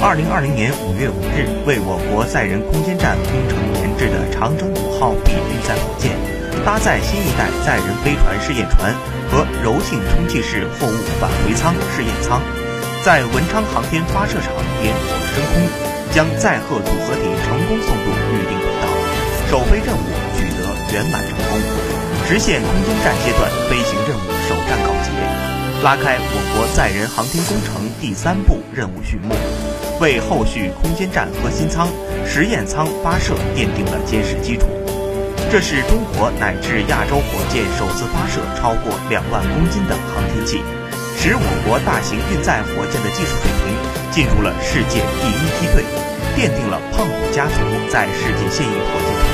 二零二零年五月五日，为我国载人空间站工程研制的长征五号 B 运载火箭，搭载新一代载人飞船试验船和柔性充气式货物返回舱。试验舱，在文昌航天发射场点火升空，将载荷组合体成功送入预定轨道，首飞任务取得圆满成功，实现空间站阶段飞行任务，拉开我国载人航天工程第三步任务序幕。为后续空间站核心舱、实验舱发射奠定了坚实基础。这是中国乃至亚洲火箭首次发射超过两万公斤的航天器，使我国大型运载火箭的技术水平进入了世界第一梯队，奠定了胖虎家族在世界现役火箭。